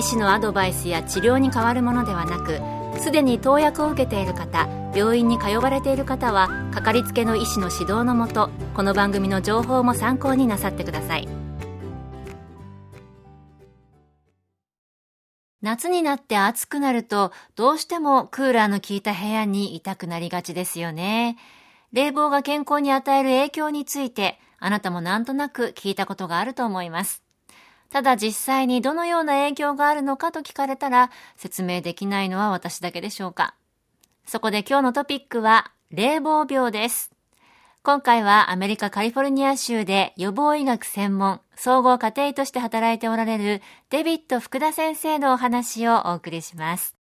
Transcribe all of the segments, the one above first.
医師のアドバイスや治療に変わるものではなくすでに投薬を受けている方病院に通われている方はかかりつけの医師の指導のもとこの番組の情報も参考になさってください。夏になって暑くなるとどうしてもクーラーの効いた部屋にいたくなりがちですよね。冷房が健康に与える影響についてあなたもなんとなく聞いたことがあると思います。ただ実際にどのような影響があるのかと聞かれたら説明できないのは私だけでしょうか。そこで今日のトピックは冷房病です。今回はアメリカカリフォルニア州で予防医学専門総合家庭医として働いておられるデビット福田先生のお話をお送りします。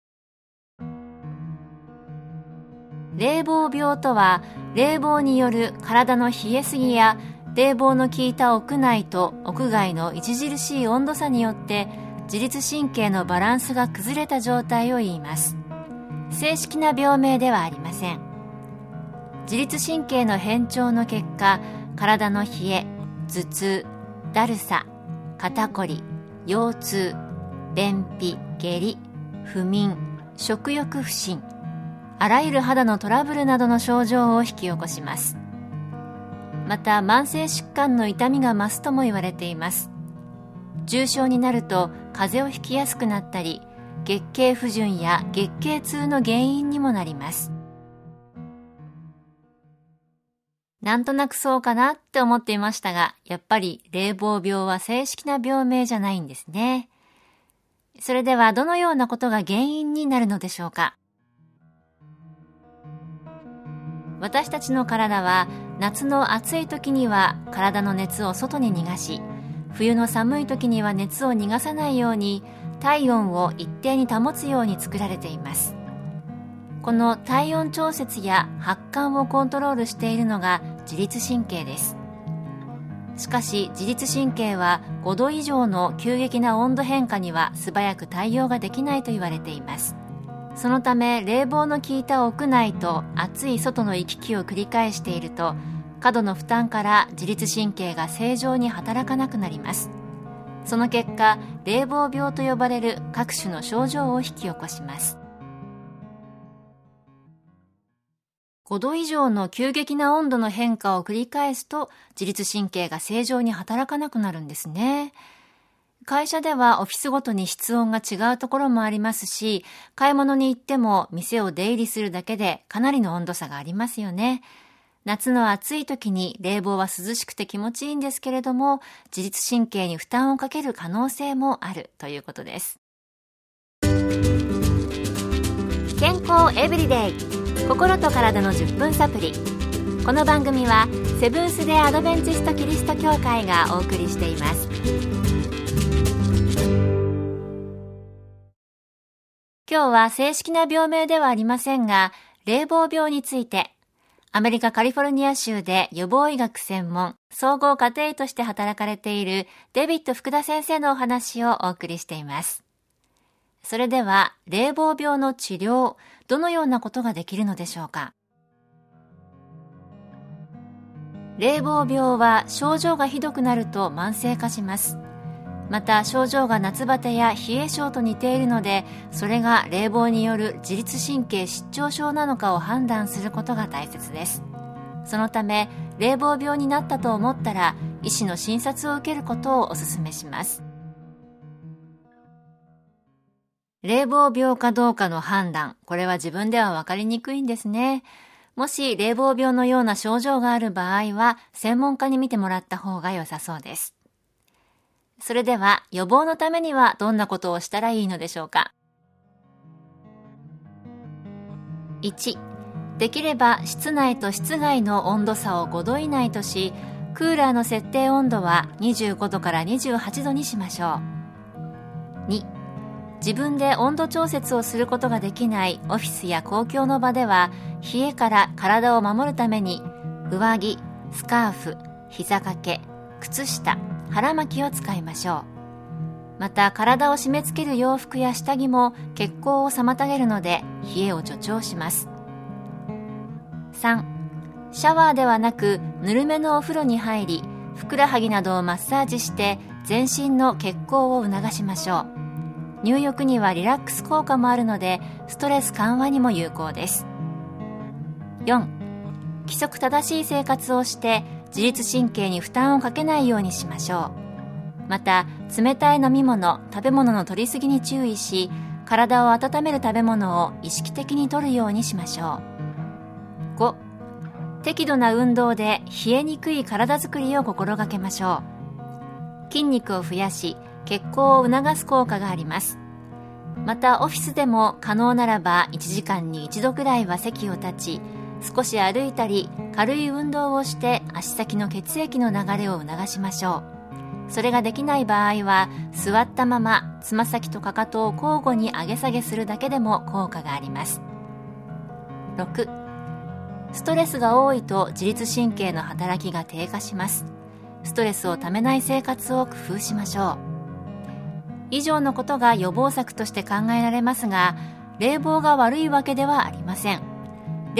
冷房病とは冷房による体の冷えすぎや冷房の効いた屋内と屋外の著しい温度差によって自律神経のバランスが崩れた状態を言います。正式な病名ではありません。自律神経の変調の結果体の冷え頭痛だるさ肩こり腰痛便秘下痢不眠食欲不振あらゆる肌のトラブルなどの症状を引き起こします。また慢性疾患の痛みが増すとも言われています。重症になると風邪をひきやすくなったり月経不順や月経痛の原因にもなります。なんとなくそうかなって思っていましたが、やっぱり冷房病は正式な病名じゃないんですね。それではどのようなことが原因になるのでしょうか？私たちの体は夏の暑い時には体の熱を外に逃がし冬の寒い時には熱を逃がさないように体温を一定に保つように作られています。この体温調節や発汗をコントロールしているのが自律神経です。しかし自律神経は5度以上の急激な温度変化には素早く対応ができないと言われています。そのため冷房の効いた屋内と暑い外の行き来を繰り返していると過度の負担から自律神経が正常に働かなくなりますその結果冷房病と呼ばれる各種の症状を引き起こします5度以上の急激な温度の変化を繰り返すと自律神経が正常に働かなくなるんですね。会社ではオフィスごとに室温が違うところもありますし、買い物に行っても店を出入りするだけでかなりの温度差がありますよね。夏の暑い時に冷房は涼しくて気持ちいいんですけれども、自律神経に負担をかける可能性もあるということです。健康エブリデイ心と体の10分サプリこの番組はセブンス・デ・アドベンチスト・キリスト教会がお送りしています今日は正式な病名ではありませんが、冷房病について、アメリカカリフォルニア州で予防医学専門、総合家庭医として働かれているデビット福田先生のお話をお送りしています。それでは、冷房病の治療、どのようなことができるのでしょうか？冷房病は症状がひどくなると慢性化します。また症状が夏バテや冷え症と似ているのでそれが冷房による自律神経失調症なのかを判断することが大切です。そのため冷房病になったと思ったら医師の診察を受けることをお勧めします。冷房病かどうかの判断これは自分では分かりにくいんですね。もし冷房病のような症状がある場合は専門家に見てもらった方が良さそうです。それでは予防のためにはどんなことをしたらいいのでしょうか？1できれば室内と室外の温度差を5度以内としクーラーの設定温度は25度から28度にしましょう。2自分で温度調節をすることができないオフィスや公共の場では冷えから体を守るために上着スカーフ膝掛け靴下腹巻きを使いましょう。また体を締め付ける洋服や下着も血行を妨げるので冷えを助長します。3シャワーではなくぬるめのお風呂に入りふくらはぎなどをマッサージして全身の血行を促しましょう。入浴にはリラックス効果もあるのでストレス緩和にも有効です。4規則正しい生活をして自律神経に負担をかけないようにしましょう。また冷たい飲み物食べ物の取りすぎに注意し体を温める食べ物を意識的に摂るようにしましょう。5適度な運動で冷えにくい体づくりを心がけましょう。筋肉を増やし血行を促す効果があります。またオフィスでも可能ならば1時間に1度くらいは席を立ち少し歩いたり軽い運動をして足先の血液の流れを促しましょう。それができない場合は座ったままつま先とかかとを交互に上げ下げするだけでも効果があります。6ストレスが多いと自律神経の働きが低下します。ストレスをためない生活を工夫しましょう。以上のことが予防策として考えられますが冷房が悪いわけではありません。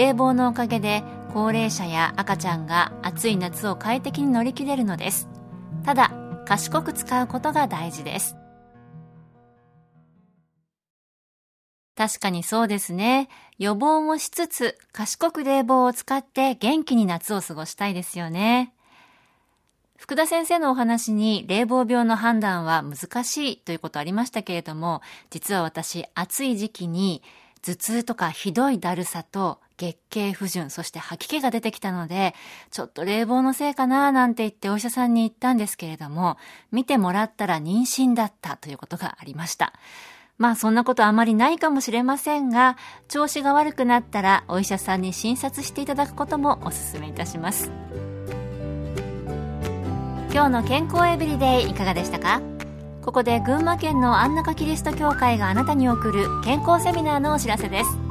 冷房のおかげで高齢者や赤ちゃんが暑い夏を快適に乗り切れるのですただ賢く使うことが大事です確かにそうですね。予防もしつつ、賢く冷房を使って元気に夏を過ごしたいですよね。福田先生のお話に冷房病の判断は難しいということありましたけれども、実は私、暑い時期に頭痛とかひどいだるさと月経不順、そして吐き気が出てきたので、ちょっと冷房のせいかななんて言ってお医者さんに言ったんですけれども、見てもらったら妊娠だったということがありました。まあそんなことあまりないかもしれませんが、調子が悪くなったらお医者さんに診察していただくこともお勧めいたします。今日の健康エブリデイいかがでしたか？ここで群馬県の安中キリスト教会があなたに送る健康セミナーのお知らせです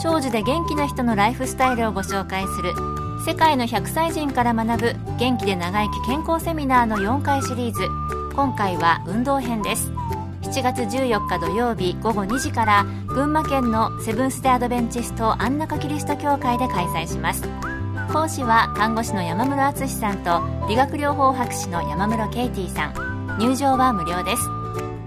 長寿で元気な人のライフスタイルをご紹介する世界の100歳人から学ぶ元気で長生き健康セミナーの4回シリーズ。今回は運動編です。7月14日土曜日午後2時から群馬県のセブンス・デ・アドベンチスト安中キリスト教会で開催します。講師は看護師の山室敦さんと理学療法博士の山室ケイティさん。入場は無料です。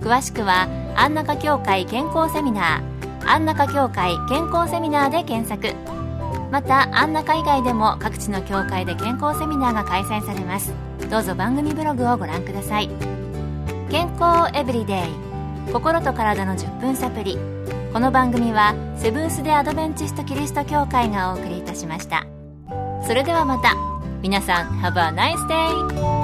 詳しくは安中協会健康セミナー。安中協会健康セミナーで検索。また安中以外でも各地の協会で健康セミナーが開催されます。どうぞ番組ブログをご覧ください。健康エブリデイ。心と体の10分サプリ。この番組はセブンス・デ・アドベンチスト・キリスト教会がお送りいたしました。それではまた。皆さん Have a nice day!